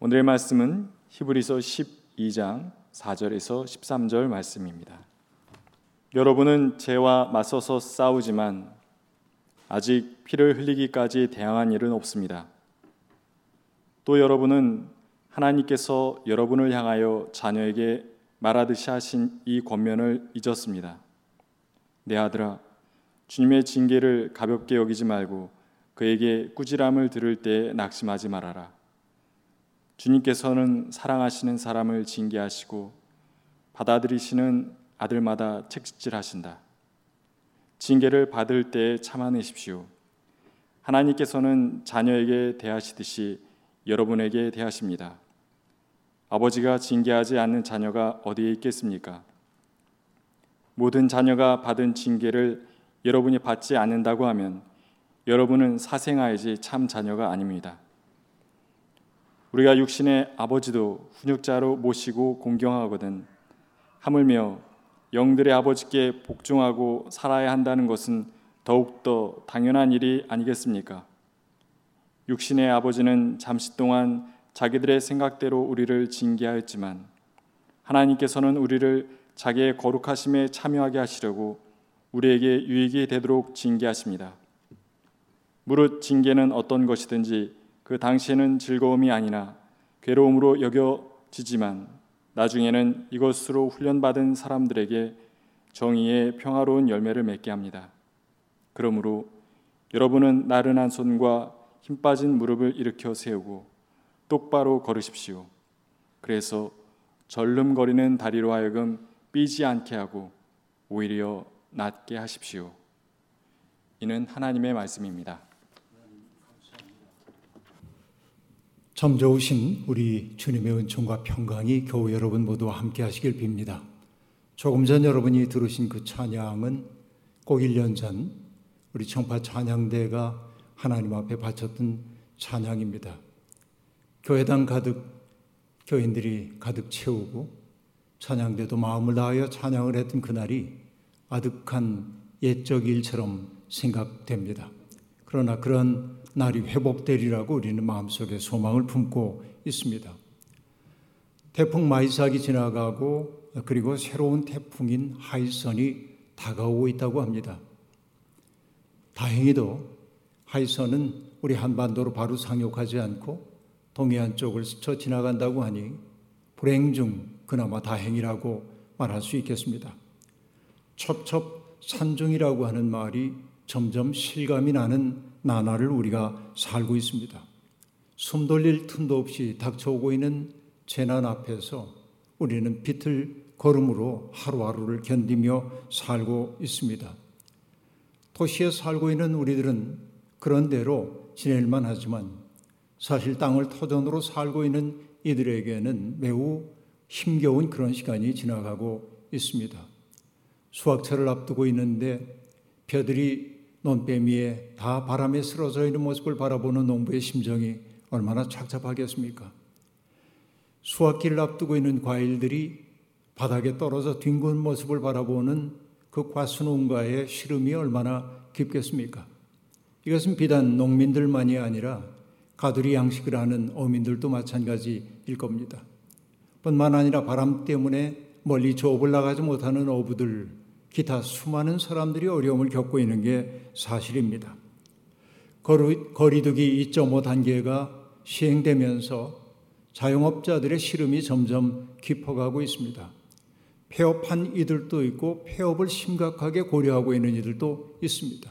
오늘의 말씀은 히브리서 12장 4절에서 13절 말씀입니다. 여러분은 죄와 맞서서 싸우지만 아직 피를 흘리기까지 대항한 일은 없습니다. 또 여러분은 하나님께서 여러분을 향하여 자녀에게 말하듯이 하신 이 권면을 잊었습니다. 내 아들아, 주님의 징계를 가볍게 여기지 말고 그에게 꾸지람을 들을 때 낙심하지 말아라. 주님께서는 사랑하시는 사람을 징계하시고 받아들이시는 아들마다 책찍질하신다. 징계를 받을 때 참아내십시오. 하나님께서는 자녀에게 대하시듯이 여러분에게 대하십니다. 아버지가 징계하지 않는 자녀가 어디에 있겠습니까? 모든 자녀가 받은 징계를 여러분이 받지 않는다고 하면 여러분은 사생아이지 참 자녀가 아닙니다. 우리가 육신의 아버지도 훈육자로 모시고 공경하거든 하물며 영들의 아버지께 복종하고 살아야 한다는 것은 더욱더 당연한 일이 아니겠습니까? 육신의 아버지는 잠시 동안 자기들의 생각대로 우리를 징계하였지만 하나님께서는 우리를 자기의 거룩하심에 참여하게 하시려고 우리에게 유익이 되도록 징계하십니다. 무릇 징계는 어떤 것이든지 그 당시에는 즐거움이 아니나 괴로움으로 여겨지지만 나중에는 이것으로 훈련받은 사람들에게 정의의 평화로운 열매를 맺게 합니다. 그러므로 여러분은 나른한 손과 힘 빠진 무릎을 일으켜 세우고 똑바로 걸으십시오. 그래서 절름거리는 다리로 하여금 삐지 않게 하고 오히려 낫게 하십시오. 이는 하나님의 말씀입니다. 참 좋으신 우리 주님의 은총과 평강이 교우 여러분 모두와 함께 하시길 빕니다. 조금 전 여러분이 들으신 그 찬양은 꼭 1년 전 우리 청파 찬양대가 하나님 앞에 바쳤던 찬양입니다. 교회당 가득 교인들이 가득 채우고 찬양대도 마음을 다하여 찬양을 했던 그날이 아득한 옛적 일처럼 생각됩니다. 그러나 그런 날이 회복되리라고 우리는 마음속에 소망을 품고 있습니다. 태풍 마이삭이 지나가고 그리고 새로운 태풍인 하이선이 다가오고 있다고 합니다. 다행히도 하이선은 우리 한반도로 바로 상륙하지 않고 동해안 쪽을 스쳐 지나간다고 하니 불행 중 그나마 다행이라고 말할 수 있겠습니다. 첩첩 산중이라고 하는 말이 점점 실감이 나는 나날을 우리가 살고 있습니다. 숨 돌릴 틈도 없이 닥쳐오고 있는 재난 앞에서 우리는 비틀 걸음으로 하루하루를 견디며 살고 있습니다. 도시에 살고 있는 우리들은 그런 대로 지낼만 하지만 사실 땅을 터전으로 살고 있는 이들에게는 매우 힘겨운 그런 시간이 지나가고 있습니다. 수확철을 앞두고 있는데 벼들이 논뱀 위에 다 바람에 쓰러져 있는 모습을 바라보는 농부의 심정이 얼마나 착잡하겠습니까? 수확기를 앞두고 있는 과일들이 바닥에 떨어져 뒹군 모습을 바라보는 그 과수농가의 시름이 얼마나 깊겠습니까? 이것은 비단 농민들만이 아니라 가두리 양식을 하는 어민들도 마찬가지일 겁니다. 뿐만 아니라 바람 때문에 멀리 조업을 나가지 못하는 어부들, 기타 수많은 사람들이 어려움을 겪고 있는 게 사실입니다. 거리두기 2.5 단계가 시행되면서 자영업자들의 시름이 점점 깊어가고 있습니다. 폐업한 이들도 있고 폐업을 심각하게 고려하고 있는 이들도 있습니다.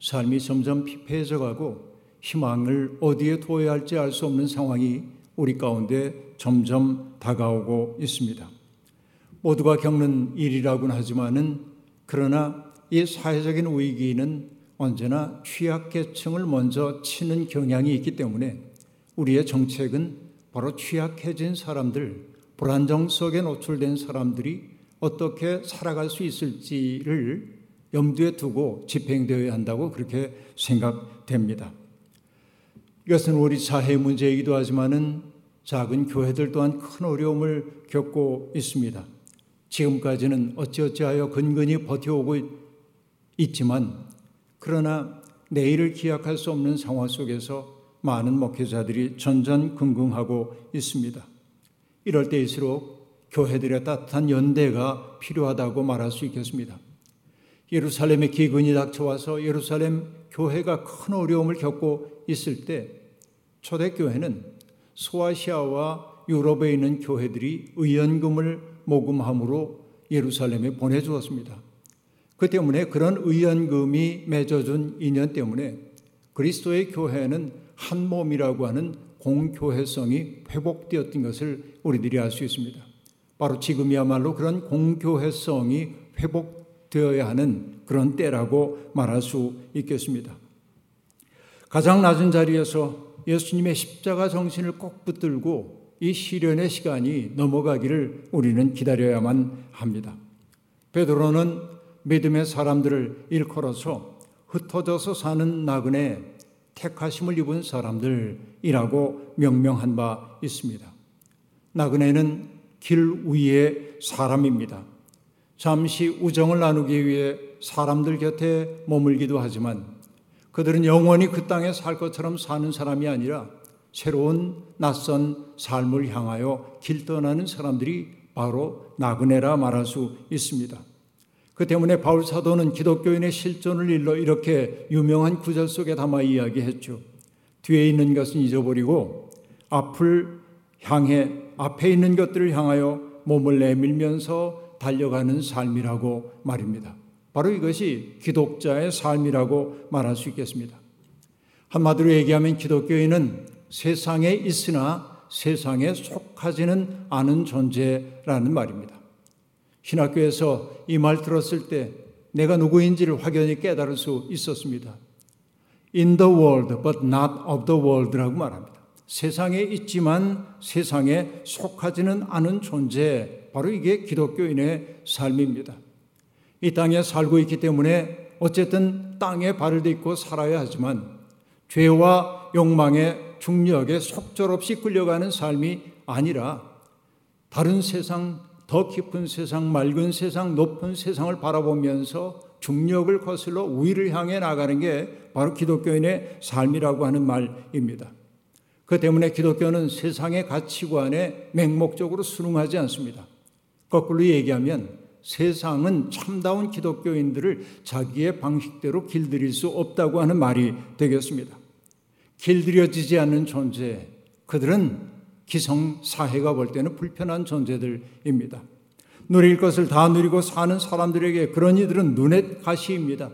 삶이 점점 피폐해져 가고 희망을 어디에 두어야 할지 알 수 없는 상황이 우리 가운데 점점 다가오고 있습니다. 모두가 겪는 일이라고는 하지만은 그러나 이 사회적인 위기는 언제나 취약계층을 먼저 치는 경향이 있기 때문에 우리의 정책은 바로 취약해진 사람들, 불안정 속에 노출된 사람들이 어떻게 살아갈 수 있을지를 염두에 두고 집행되어야 한다고 그렇게 생각됩니다. 이것은 우리 사회 문제이기도 하지만은 작은 교회들 또한 큰 어려움을 겪고 있습니다. 지금까지는 어찌어찌하여 근근히 버텨오고 있지만 그러나 내일을 기약할 수 없는 상황 속에서 많은 목회자들이 전전긍긍하고 있습니다. 이럴 때일수록 교회들의 따뜻한 연대가 필요하다고 말할 수 있겠습니다. 예루살렘에 기근이 닥쳐와서 예루살렘 교회가 큰 어려움을 겪고 있을 때 초대교회는 소아시아와 유럽에 있는 교회들이 의연금을 모금함으로 예루살렘에 보내주었습니다. 그 때문에 그런 의연금이 맺어준 인연 때문에 그리스도의 교회는 한 몸이라고 하는 공교회성이 회복되었던 것을 우리들이 알 수 있습니다. 바로 지금이야말로 그런 공교회성이 회복되어야 하는 그런 때라고 말할 수 있겠습니다. 가장 낮은 자리에서 예수님의 십자가 정신을 꼭 붙들고 이 시련의 시간이 넘어가기를 우리는 기다려야만 합니다. 베드로는 믿음의 사람들을 일컬어서 흩어져서 사는 나그네 택하심을 입은 사람들이라고 명명한 바 있습니다. 나그네는 길 위의 사람입니다. 잠시 우정을 나누기 위해 사람들 곁에 머물기도 하지만 그들은 영원히 그 땅에 살 것처럼 사는 사람이 아니라 새로운 낯선 삶을 향하여 길 떠나는 사람들이 바로 나그네라 말할 수 있습니다. 그 때문에 바울 사도는 기독교인의 실존을 일러 이렇게 유명한 구절 속에 담아 이야기했죠. 뒤에 있는 것은 잊어버리고 앞을 향해 앞에 있는 것들을 향하여 몸을 내밀면서 달려가는 삶이라고 말입니다. 바로 이것이 기독자의 삶이라고 말할 수 있겠습니다. 한마디로 얘기하면 기독교인은 세상에 있으나 세상에 속하지는 않은 존재라는 말입니다. 신학교에서 이 말 들었을 때 내가 누구인지를 확연히 깨달을 수 있었습니다. In the world, but not of the world라고 말합니다. 세상에 있지만 세상에 속하지는 않은 존재, 바로 이게 기독교인의 삶입니다. 이 땅에 살고 있기 때문에 어쨌든 땅에 발을 딛고 살아야 하지만 죄와 욕망의 중력에 속절없이 끌려가는 삶이 아니라 다른 세상, 더 깊은 세상, 맑은 세상, 높은 세상을 바라보면서 중력을 거슬러 위를 향해 나가는 게 바로 기독교인의 삶이라고 하는 말입니다. 그 때문에 기독교는 세상의 가치관에 맹목적으로 순응하지 않습니다. 거꾸로 얘기하면 세상은 참다운 기독교인들을 자기의 방식대로 길들일 수 없다고 하는 말이 되겠습니다. 길들여지지 않는 존재, 그들은 기성 사회가 볼 때는 불편한 존재들입니다. 누릴 것을 다 누리고 사는 사람들에게 그런 이들은 눈의 가시입니다.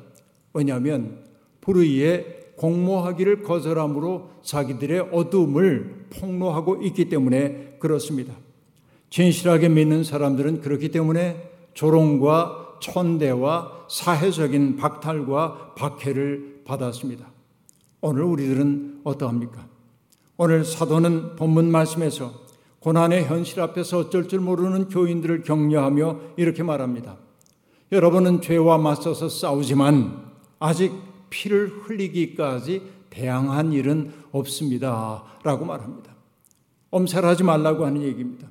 왜냐하면 불의에 공모하기를 거절함으로 자기들의 어둠을 폭로하고 있기 때문에 그렇습니다. 진실하게 믿는 사람들은 그렇기 때문에 조롱과 천대와 사회적인 박탈과 박해를 받았습니다. 오늘 우리들은 어떠합니까? 오늘 사도는 본문 말씀에서 고난의 현실 앞에서 어쩔 줄 모르는 교인들을 격려하며 이렇게 말합니다. 여러분은 죄와 맞서서 싸우지만 아직 피를 흘리기까지 대항한 일은 없습니다. 라고 말합니다. 엄살하지 말라고 하는 얘기입니다.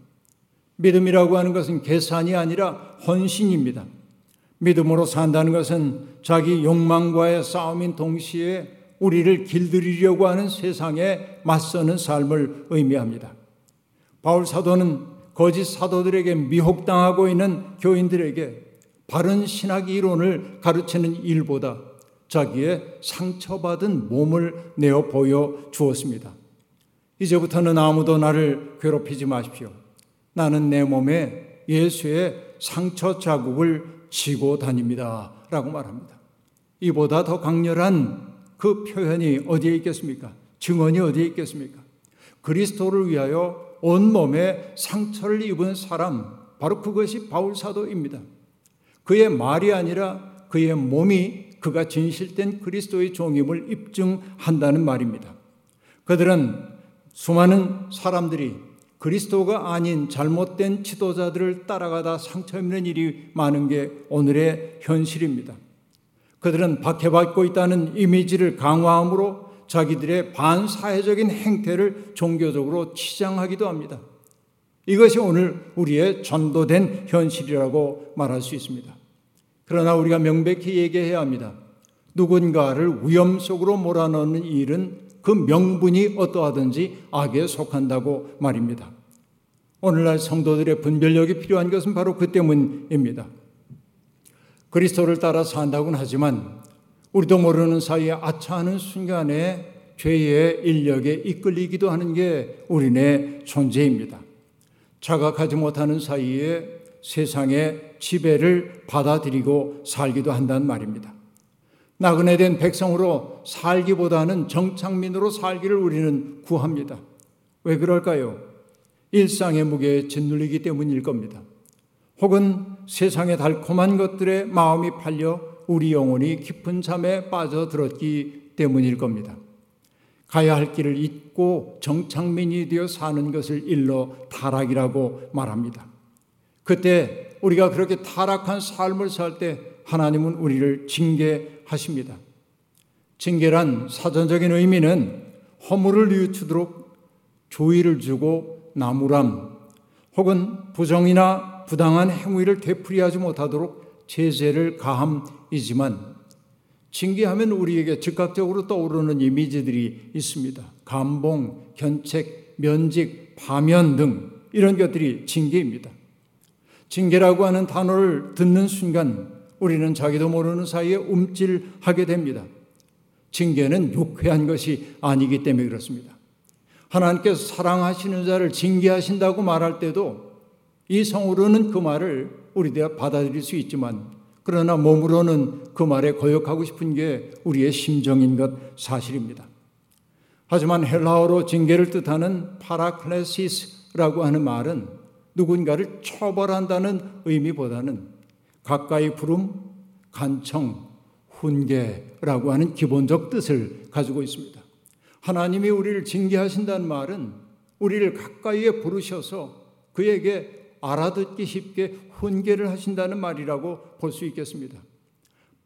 믿음이라고 하는 것은 계산이 아니라 헌신입니다. 믿음으로 산다는 것은 자기 욕망과의 싸움인 동시에 우리를 길들이려고 하는 세상에 맞서는 삶을 의미합니다. 바울 사도는 거짓 사도들에게 미혹당하고 있는 교인들에게 바른 신학 이론을 가르치는 일보다 자기의 상처받은 몸을 내어 보여 주었습니다. 이제부터는 아무도 나를 괴롭히지 마십시오. 나는 내 몸에 예수의 상처 자국을 지고 다닙니다. 라고 말합니다. 이보다 더 강렬한 그 표현이 어디에 있겠습니까? 증언이 어디에 있겠습니까? 그리스도를 위하여 온몸에 상처를 입은 사람, 바로 그것이 바울 사도입니다. 그의 말이 아니라 그의 몸이 그가 진실된 그리스도의 종임을 입증한다는 말입니다. 그들은 수많은 사람들이 그리스도가 아닌 잘못된 지도자들을 따라가다 상처 입는 일이 많은 게 오늘의 현실입니다. 그들은 박해받고 있다는 이미지를 강화함으로 자기들의 반사회적인 행태를 종교적으로 치장하기도 합니다. 이것이 오늘 우리의 전도된 현실이라고 말할 수 있습니다. 그러나 우리가 명백히 얘기해야 합니다. 누군가를 위험 속으로 몰아넣는 일은 그 명분이 어떠하든지 악에 속한다고 말입니다. 오늘날 성도들의 분별력이 필요한 것은 바로 그 때문입니다. 그리스도를 따라 산다고는 하지만 우리도 모르는 사이에 아차하는 순간에 죄의 인력에 이끌리기도 하는 게 우리네 존재입니다. 자각하지 못하는 사이에 세상의 지배를 받아들이고 살기도 한단 말입니다. 나그네 된 백성으로 살기보다는 정착민으로 살기를 우리는 구합니다. 왜 그럴까요? 일상의 무게에 짓눌리기 때문일 겁니다. 혹은 세상의 달콤한 것들에 마음이 팔려 우리 영혼이 깊은 잠에 빠져들었기 때문일 겁니다. 가야 할 길을 잊고 정착민이 되어 사는 것을 일러 타락이라고 말합니다. 그때 우리가 그렇게 타락한 삶을 살 때 하나님은 우리를 징계하십니다. 징계란 사전적인 의미는 허물을 뉘우치도록 조의를 주고 나무람 혹은 부정이나 부당한 행위를 되풀이하지 못하도록 제재를 가함이지만 징계하면 우리에게 즉각적으로 떠오르는 이미지들이 있습니다. 감봉, 견책, 면직, 파면 등 이런 것들이 징계입니다. 징계라고 하는 단어를 듣는 순간 우리는 자기도 모르는 사이에 움찔하게 됩니다. 징계는 유쾌한 것이 아니기 때문에 그렇습니다. 하나님께서 사랑하시는 자를 징계하신다고 말할 때도 이성으로는 그 말을 우리가 받아들일 수 있지만 그러나 몸으로는 그 말에 거역하고 싶은 게 우리의 심정인 것 사실입니다. 하지만 헬라어로 징계를 뜻하는 파라클레시스라고 하는 말은 누군가를 처벌한다는 의미보다는 가까이 부름, 간청, 훈계라고 하는 기본적 뜻을 가지고 있습니다. 하나님이 우리를 징계하신다는 말은 우리를 가까이에 부르셔서 그에게 알아듣기 쉽게 훈계를 하신다는 말이라고 볼 수 있겠습니다.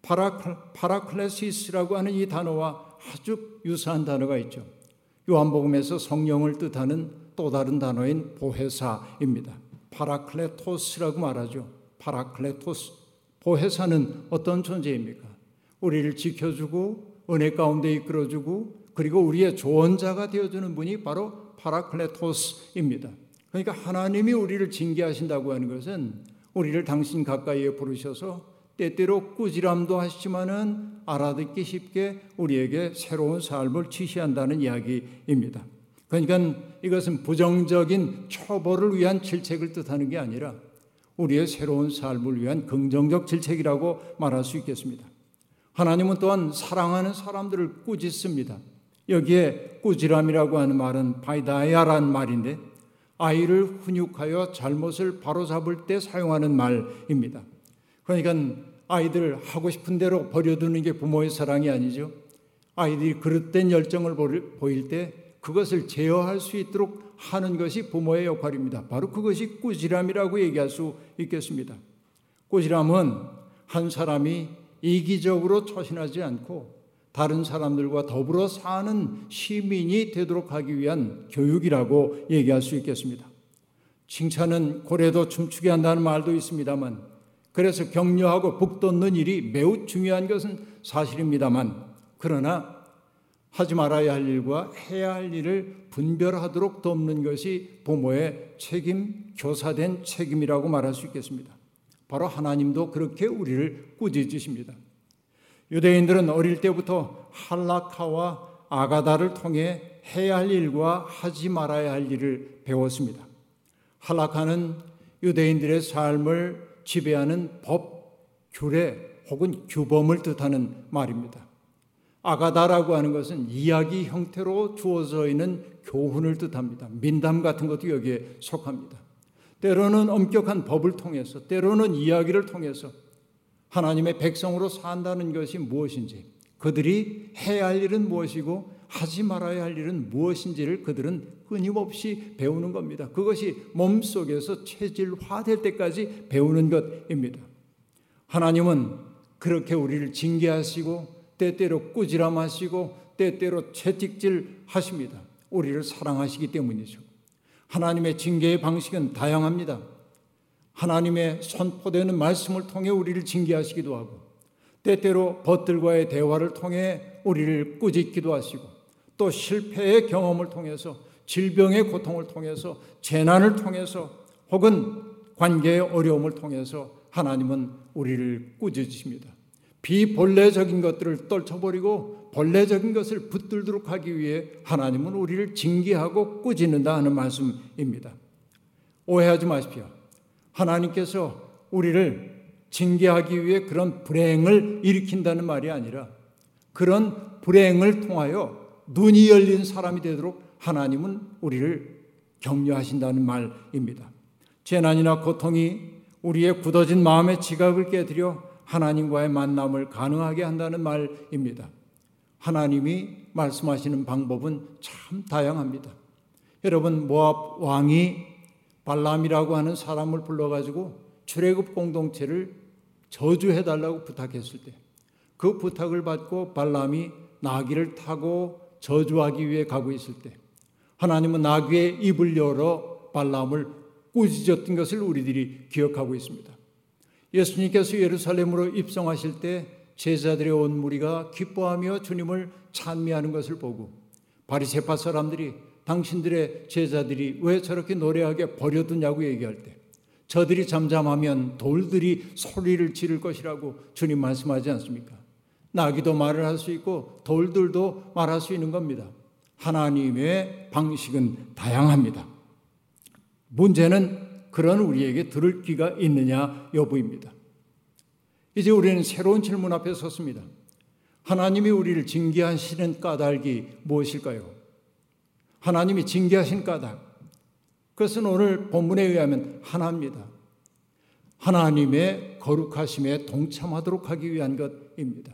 파라클레시스라고 하는 이 단어와 아주 유사한 단어가 있죠. 요한복음에서 성령을 뜻하는 또 다른 단어인 보혜사입니다. 파라클레토스라고 말하죠. 파라클레토스. 보혜사는 어떤 존재입니까? 우리를 지켜주고 은혜 가운데 이끌어주고 그리고 우리의 조언자가 되어주는 분이 바로 파라클레토스입니다. 그러니까 하나님이 우리를 징계하신다고 하는 것은 우리를 당신 가까이에 부르셔서 때때로 꾸지람도 하시지만은 알아듣기 쉽게 우리에게 새로운 삶을 지시한다는 이야기입니다. 그러니까 이것은 부정적인 처벌을 위한 질책을 뜻하는 게 아니라 우리의 새로운 삶을 위한 긍정적 질책이라고 말할 수 있겠습니다. 하나님은 또한 사랑하는 사람들을 꾸짖습니다. 여기에 꾸지람이라고 하는 말은 바이다야라는 말인데 아이를 훈육하여 잘못을 바로잡을 때 사용하는 말입니다. 그러니까 아이들 하고 싶은 대로 버려두는 게 부모의 사랑이 아니죠. 아이들이 그릇된 열정을 보일 때 그것을 제어할 수 있도록 하는 것이 부모의 역할입니다. 바로 그것이 꾸지람이라고 얘기할 수 있겠습니다. 꾸지람은 한 사람이 이기적으로 처신하지 않고 다른 사람들과 더불어 사는 시민이 되도록 하기 위한 교육이라고 얘기할 수 있겠습니다. 칭찬은 고래도 춤추게 한다는 말도 있습니다만 그래서 격려하고 북돋는 일이 매우 중요한 것은 사실입니다만 그러나 하지 말아야 할 일과 해야 할 일을 분별하도록 돕는 것이 부모의 책임, 교사된 책임이라고 말할 수 있겠습니다. 바로 하나님도 그렇게 우리를 꾸짖으십니다. 유대인들은 어릴 때부터 할라카와 아가다를 통해 해야 할 일과 하지 말아야 할 일을 배웠습니다. 할라카는 유대인들의 삶을 지배하는 법, 규례 혹은 규범을 뜻하는 말입니다. 아가다라고 하는 것은 이야기 형태로 주어져 있는 교훈을 뜻합니다. 민담 같은 것도 여기에 속합니다. 때로는 엄격한 법을 통해서, 때로는 이야기를 통해서 하나님의 백성으로 산다는 것이 무엇인지, 그들이 해야 할 일은 무엇이고 하지 말아야 할 일은 무엇인지를 그들은 끊임없이 배우는 겁니다. 그것이 몸속에서 체질화될 때까지 배우는 것입니다. 하나님은 그렇게 우리를 징계하시고 때때로 꾸지람하시고 때때로 채찍질 하십니다. 우리를 사랑하시기 때문이죠. 하나님의 징계의 방식은 다양합니다. 하나님의 선포되는 말씀을 통해 우리를 징계하시기도 하고 때때로 벗들과의 대화를 통해 우리를 꾸짖기도 하시고 또 실패의 경험을 통해서 질병의 고통을 통해서 재난을 통해서 혹은 관계의 어려움을 통해서 하나님은 우리를 꾸짖으십니다. 비본래적인 것들을 떨쳐버리고 본래적인 것을 붙들도록 하기 위해 하나님은 우리를 징계하고 꾸짖는다 하는 말씀입니다. 오해하지 마십시오. 하나님께서 우리를 징계하기 위해 그런 불행을 일으킨다는 말이 아니라 그런 불행을 통하여 눈이 열린 사람이 되도록 하나님은 우리를 격려하신다는 말입니다. 재난이나 고통이 우리의 굳어진 마음의 지각을 깨뜨려 하나님과의 만남을 가능하게 한다는 말입니다. 하나님이 말씀하시는 방법은 참 다양합니다. 여러분 모압 왕이 발람이라고 하는 사람을 불러가지고 출애굽 공동체를 저주해 달라고 부탁했을 때 그 부탁을 받고 발람이 나귀를 타고 저주하기 위해 가고 있을 때 하나님은 나귀의 입을 열어 발람을 꾸짖었던 것을 우리들이 기억하고 있습니다. 예수님께서 예루살렘으로 입성하실 때 제자들의 온 무리가 기뻐하며 주님을 찬미하는 것을 보고 바리새파 사람들이 당신들의 제자들이 왜 저렇게 노래하게 버려두냐고 얘기할 때 저들이 잠잠하면 돌들이 소리를 지를 것이라고 주님 말씀하지 않습니까? 나귀도 말을 할 수 있고 돌들도 말할 수 있는 겁니다. 하나님의 방식은 다양합니다. 문제는 그런 우리에게 들을 귀가 있느냐 여부입니다. 이제 우리는 새로운 질문 앞에 섰습니다. 하나님이 우리를 징계하시는 까닭이 무엇일까요? 하나님이 징계하신 까닭. 그것은 오늘 본문에 의하면 하나입니다. 하나님의 거룩하심에 동참하도록 하기 위한 것입니다.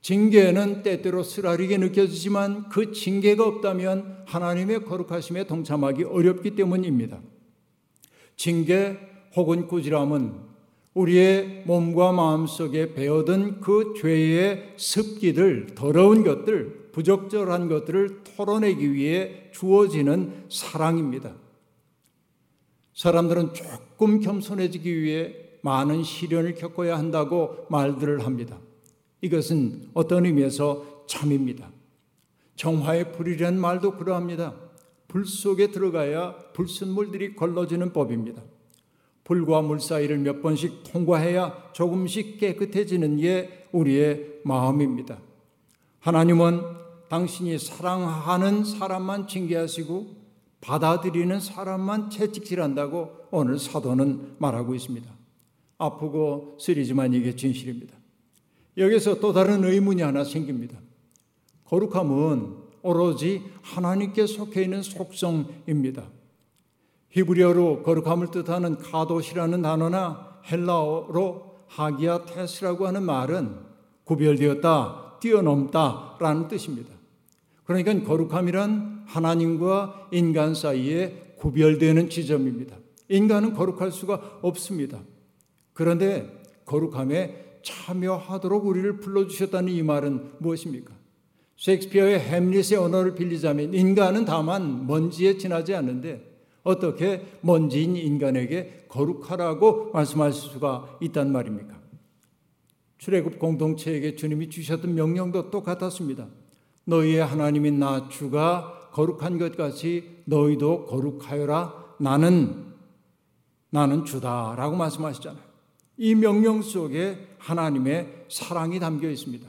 징계는 때때로 쓰라리게 느껴지지만 그 징계가 없다면 하나님의 거룩하심에 동참하기 어렵기 때문입니다. 징계 혹은 꾸지람은 우리의 몸과 마음 속에 배어든 그 죄의 습기들, 더러운 것들, 부적절한 것들을 털어내기 위해 주어지는 사랑입니다. 사람들은 조금 겸손해지기 위해 많은 시련을 겪어야 한다고 말들을 합니다. 이것은 어떤 의미에서 참입니다. 정화의 불이라는 말도 그러합니다. 불 속에 들어가야 불순물들이 걸러지는 법입니다. 불과 물 사이를 몇 번씩 통과해야 조금씩 깨끗해지는 게 우리의 마음입니다. 하나님은 당신이 사랑하는 사람만 징계하시고 받아들이는 사람만 채찍질한다고 오늘 사도는 말하고 있습니다. 아프고 쓰리지만 이게 진실입니다. 여기서 또 다른 의문이 하나 생깁니다. 거룩함은 오로지 하나님께 속해 있는 속성입니다. 히브리어로 거룩함을 뜻하는 카도시라는 단어나 헬라어로 하기야 테스라고 하는 말은 구별되었다, 뛰어넘다라는 뜻입니다. 그러니까 거룩함이란 하나님과 인간 사이에 구별되는 지점입니다. 인간은 거룩할 수가 없습니다. 그런데 거룩함에 참여하도록 우리를 불러주셨다는 이 말은 무엇입니까? 셰익스피어의 햄릿의 언어를 빌리자면 인간은 다만 먼지에 지나지 않는데 어떻게 먼지인 인간에게 거룩하라고 말씀하실 수가 있단 말입니까? 출애굽 공동체에게 주님이 주셨던 명령도 똑같았습니다. 너희의 하나님인 나 주가 거룩한 것 같이 너희도 거룩하여라. 나는 나는 주다라고 말씀하시잖아요. 이 명령 속에 하나님의 사랑이 담겨 있습니다.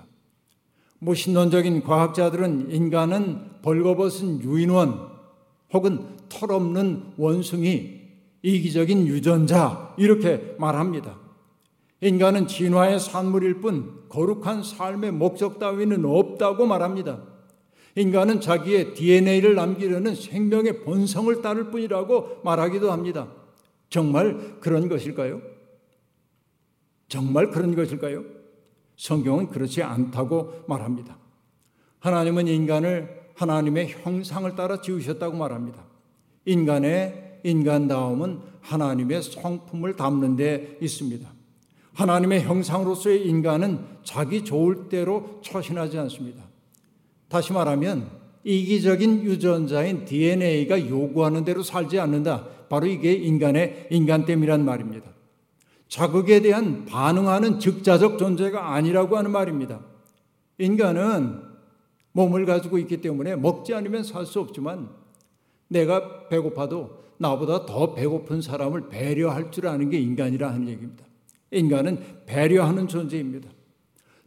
무신론적인 과학자들은 인간은 벌거벗은 유인원 혹은 털없는 원숭이, 이기적인 유전자 이렇게 말합니다. 인간은 진화의 산물일 뿐 거룩한 삶의 목적 따위는 없다고 말합니다. 인간은 자기의 DNA를 남기려는 생명의 본성을 따를 뿐이라고 말하기도 합니다. 정말 그런 것일까요? 정말 그런 것일까요? 성경은 그렇지 않다고 말합니다. 하나님은 인간을 하나님의 형상을 따라 지으셨다고 말합니다. 인간의 인간다움은 하나님의 성품을 담는 데 있습니다. 하나님의 형상으로서의 인간은 자기 좋을 대로 처신하지 않습니다. 다시 말하면 이기적인 유전자인 DNA가 요구하는 대로 살지 않는다. 바로 이게 인간의 인간됨이란 말입니다. 자극에 대한 반응하는 즉자적 존재가 아니라고 하는 말입니다. 인간은 몸을 가지고 있기 때문에 먹지 않으면 살 수 없지만 내가 배고파도 나보다 더 배고픈 사람을 배려할 줄 아는 게 인간이라 하는 얘기입니다. 인간은 배려하는 존재입니다.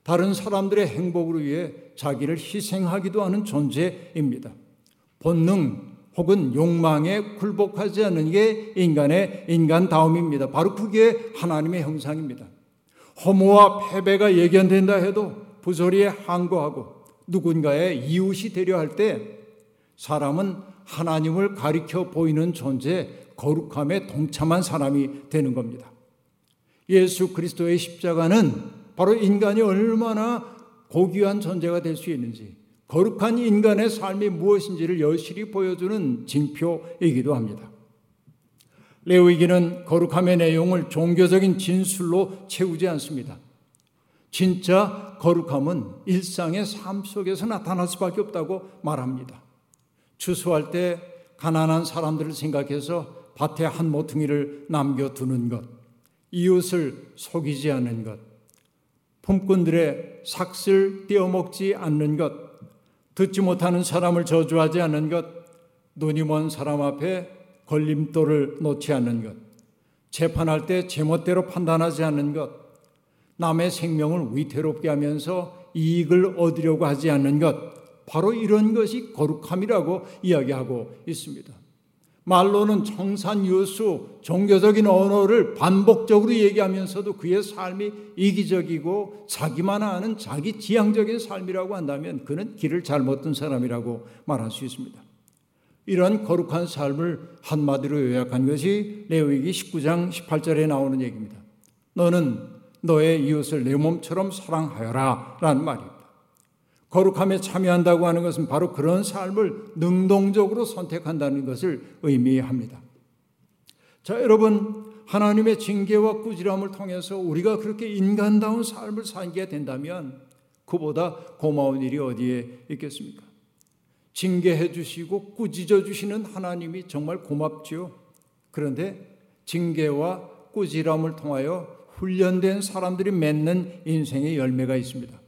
다른 사람들의 행복을 위해 자기를 희생하기도 하는 존재입니다. 본능 혹은 욕망에 굴복하지 않는 게 인간의 인간다움입니다. 바로 그게 하나님의 형상입니다. 허무와 패배가 예견된다 해도 부조리에 항거하고 누군가의 이웃이 되려 할 때 사람은 하나님을 가리켜 보이는 존재, 거룩함에 동참한 사람이 되는 겁니다. 예수 그리스도의 십자가는 바로 인간이 얼마나 고귀한 존재가 될 수 있는지, 거룩한 인간의 삶이 무엇인지를 여실히 보여주는 징표이기도 합니다. 레위기는 거룩함의 내용을 종교적인 진술로 채우지 않습니다. 진짜 거룩함은 일상의 삶 속에서 나타날 수밖에 없다고 말합니다. 추수할 때 가난한 사람들을 생각해서 밭에 한 모퉁이를 남겨두는 것, 이웃을 속이지 않는 것, 품꾼들의 삭슬 떼어먹지 않는 것, 듣지 못하는 사람을 저주하지 않는 것, 눈이 먼 사람 앞에 걸림돌을 놓지 않는 것, 재판할 때 제멋대로 판단하지 않는 것, 남의 생명을 위태롭게 하면서 이익을 얻으려고 하지 않는 것, 바로 이런 것이 거룩함이라고 이야기하고 있습니다. 말로는 청산유수, 종교적인 언어를 반복적으로 얘기하면서도 그의 삶이 이기적이고 자기만 아는 자기 지향적인 삶이라고 한다면 그는 길을 잘못 든 사람이라고 말할 수 있습니다. 이런 거룩한 삶을 한마디로 요약한 것이 레위기 19장 18절에 나오는 얘기입니다. 너는 너의 이웃을 내 몸처럼 사랑하여라 라는 말입니다. 거룩함에 참여한다고 하는 것은 바로 그런 삶을 능동적으로 선택한다는 것을 의미합니다. 자, 여러분, 하나님의 징계와 꾸지람을 통해서 우리가 그렇게 인간다운 삶을 살게 된다면 그보다 고마운 일이 어디에 있겠습니까? 징계해 주시고 꾸짖어 주시는 하나님이 정말 고맙지요. 그런데 징계와 꾸지람을 통하여 훈련된 사람들이 맺는 인생의 열매가 있습니다.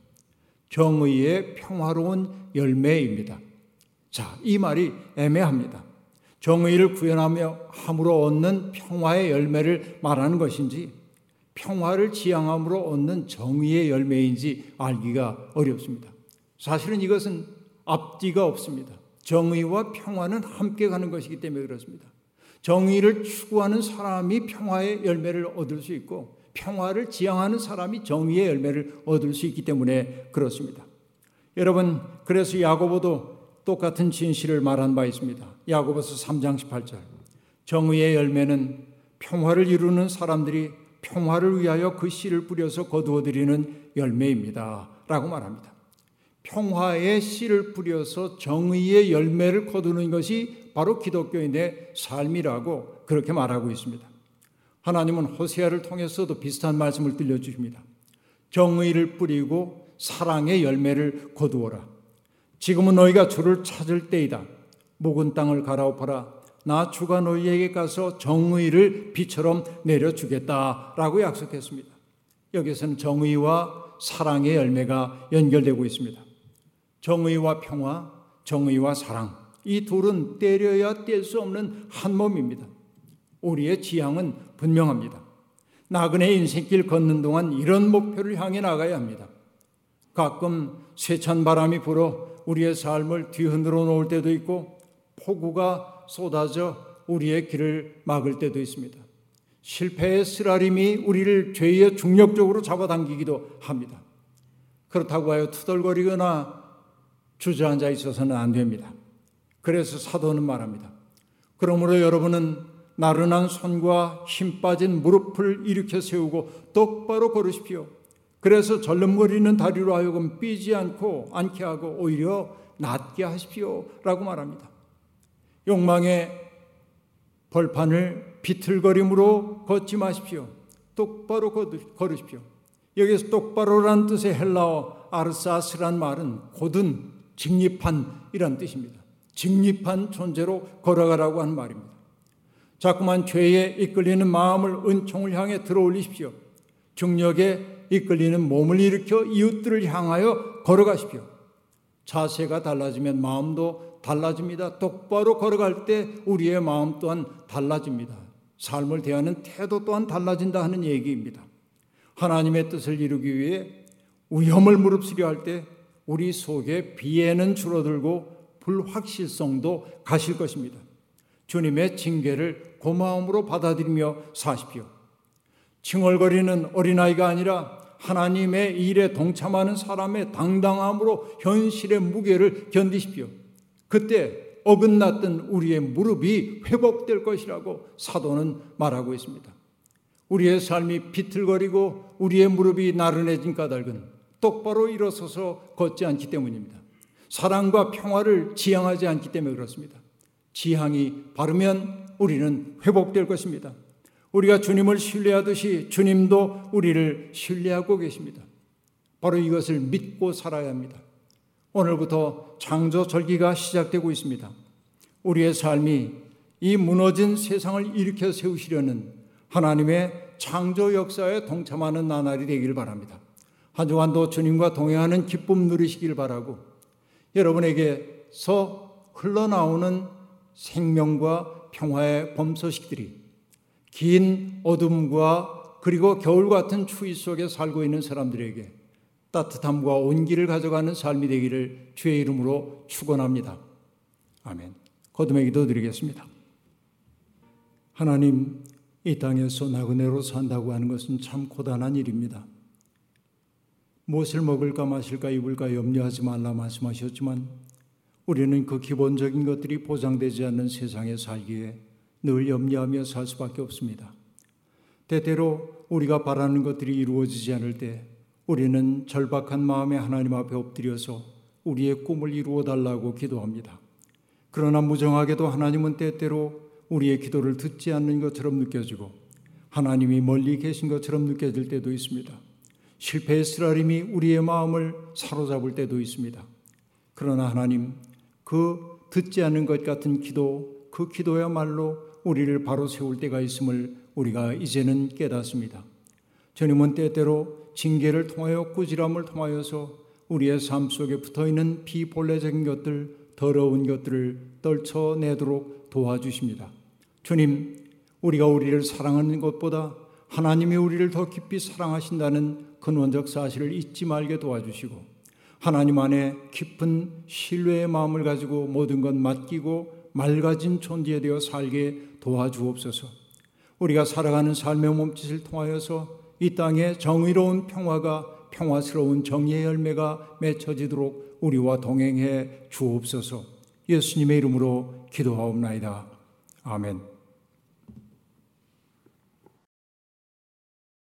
정의의 평화로운 열매입니다. 자, 이 말이 애매합니다. 정의를 구현하며 함으로 얻는 평화의 열매를 말하는 것인지 평화를 지향함으로 얻는 정의의 열매인지 알기가 어렵습니다. 사실은 이것은 앞뒤가 없습니다. 정의와 평화는 함께 가는 것이기 때문에 그렇습니다. 정의를 추구하는 사람이 평화의 열매를 얻을 수 있고 평화를 지향하는 사람이 정의의 열매를 얻을 수 있기 때문에 그렇습니다. 여러분, 그래서 야고보도 똑같은 진실을 말한 바 있습니다. 야고보서 3장 18절. 정의의 열매는 평화를 이루는 사람들이 평화를 위하여 그 씨를 뿌려서 거두어들이는 열매입니다. 라고 말합니다. 평화의 씨를 뿌려서 정의의 열매를 거두는 것이 바로 기독교인의 삶이라고 그렇게 말하고 있습니다. 하나님은 호세아를 통해서도 비슷한 말씀을 들려주십니다. 정의를 뿌리고 사랑의 열매를 거두어라. 지금은 너희가 주를 찾을 때이다. 묵은 땅을 갈아엎어라. 나 주가 너희에게 가서 정의를 비처럼 내려주겠다라고 약속했습니다. 여기서는 정의와 사랑의 열매가 연결되고 있습니다. 정의와 평화, 정의와 사랑. 이 둘은 때려야 뗄 수 없는 한 몸입니다. 우리의 지향은 분명합니다. 나그네 인생길 걷는 동안 이런 목표를 향해 나가야 합니다. 가끔 세찬 바람이 불어 우리의 삶을 뒤흔들어 놓을 때도 있고 폭우가 쏟아져 우리의 길을 막을 때도 있습니다. 실패의 쓰라림이 우리를 죄의 중력적으로 잡아당기기도 합니다. 그렇다고 하여 투덜거리거나 주저앉아 있어서는 안 됩니다. 그래서 사도는 말합니다. 그러므로 여러분은 나른한 손과 힘 빠진 무릎을 일으켜 세우고 똑바로 걸으십시오. 그래서 절름거리는 다리로 하여금 삐지 않고 않게 하고 오히려 낫게 하십시오. 라고 말합니다. 욕망의 벌판을 비틀거림으로 걷지 마십시오. 똑바로 걸으십시오. 여기서 똑바로란 뜻의 헬라어 아르사스란 말은 곧은 직립한 이란 뜻입니다. 직립한 존재로 걸어가라고 하는 말입니다. 자꾸만 죄에 이끌리는 마음을 은총을 향해 들어올리십시오. 중력에 이끌리는 몸을 일으켜 이웃들을 향하여 걸어가십시오. 자세가 달라지면 마음도 달라집니다. 똑바로 걸어갈 때 우리의 마음 또한 달라집니다. 삶을 대하는 태도 또한 달라진다 하는 얘기입니다. 하나님의 뜻을 이루기 위해 위험을 무릅쓰려 할 때 우리 속에 비애는 줄어들고 불확실성도 가실 것입니다. 주님의 징계를 고마움으로 받아들이며 사십시오. 칭얼거리는 어린아이가 아니라 하나님의 일에 동참하는 사람의 당당함으로 현실의 무게를 견디십시오. 그때 어긋났던 우리의 무릎이 회복될 것이라고 사도는 말하고 있습니다. 우리의 삶이 비틀거리고 우리의 무릎이 나른해진 까닭은 똑바로 일어서서 걷지 않기 때문입니다. 사랑과 평화를 지향하지 않기 때문에 그렇습니다. 지향이 바르면 우리는 회복될 것입니다. 우리가 주님을 신뢰하듯이 주님도 우리를 신뢰하고 계십니다. 바로 이것을 믿고 살아야 합니다. 오늘부터 창조 절기가 시작되고 있습니다. 우리의 삶이 이 무너진 세상을 일으켜 세우시려는 하나님의 창조 역사에 동참하는 나날이 되기를 바랍니다. 한 주간도 주님과 동행하는 기쁨 누리시길 바라고 여러분에게서 흘러나오는 생명과 평화의 범소식들이 긴 어둠과 그리고 겨울 같은 추위 속에 살고 있는 사람들에게 따뜻함과 온기를 가져가는 삶이 되기를 주의 이름으로 축원합니다. 아멘. 거듭의 기도 드리겠습니다. 하나님, 이 땅에서 나그네로 산다고 하는 것은 참 고단한 일입니다. 무엇을 먹을까 마실까 입을까 염려하지 말라 말씀하셨지만 우리는 그 기본적인 것들이 보장되지 않는 세상에 살기에 늘 염려하며 살 수밖에 없습니다. 때때로 우리가 바라는 것들이 이루어지지 않을 때 우리는 절박한 마음에 하나님 앞에 엎드려서 우리의 꿈을 이루어 달라고 기도합니다. 그러나 무정하게도 하나님은 때때로 우리의 기도를 듣지 않는 것처럼 느껴지고 하나님이 멀리 계신 것처럼 느껴질 때도 있습니다. 실패의 쓰라림이 우리의 마음을 사로잡을 때도 있습니다. 그러나 하나님, 그 듣지 않는 것 같은 기도, 그 기도야말로 우리를 바로 세울 때가 있음을 우리가 이제는 깨닫습니다. 주님은 때때로 징계를 통하여 꾸지람을 통하여서 우리의 삶 속에 붙어 있는 비본래적인 것들, 더러운 것들을 떨쳐내도록 도와주십니다. 주님, 우리가 우리를 사랑하는 것보다 하나님이 우리를 더 깊이 사랑하신다는 근원적 사실을 잊지 말게 도와주시고 하나님 안에 깊은 신뢰의 마음을 가지고 모든 것 맡기고 맑아진 존재 되어 살게 도와주옵소서. 우리가 살아가는 삶의 몸짓을 통하여서 이 땅에 정의로운 평화가 평화스러운 정의의 열매가 맺혀지도록 우리와 동행해 주옵소서. 예수님의 이름으로 기도하옵나이다. 아멘.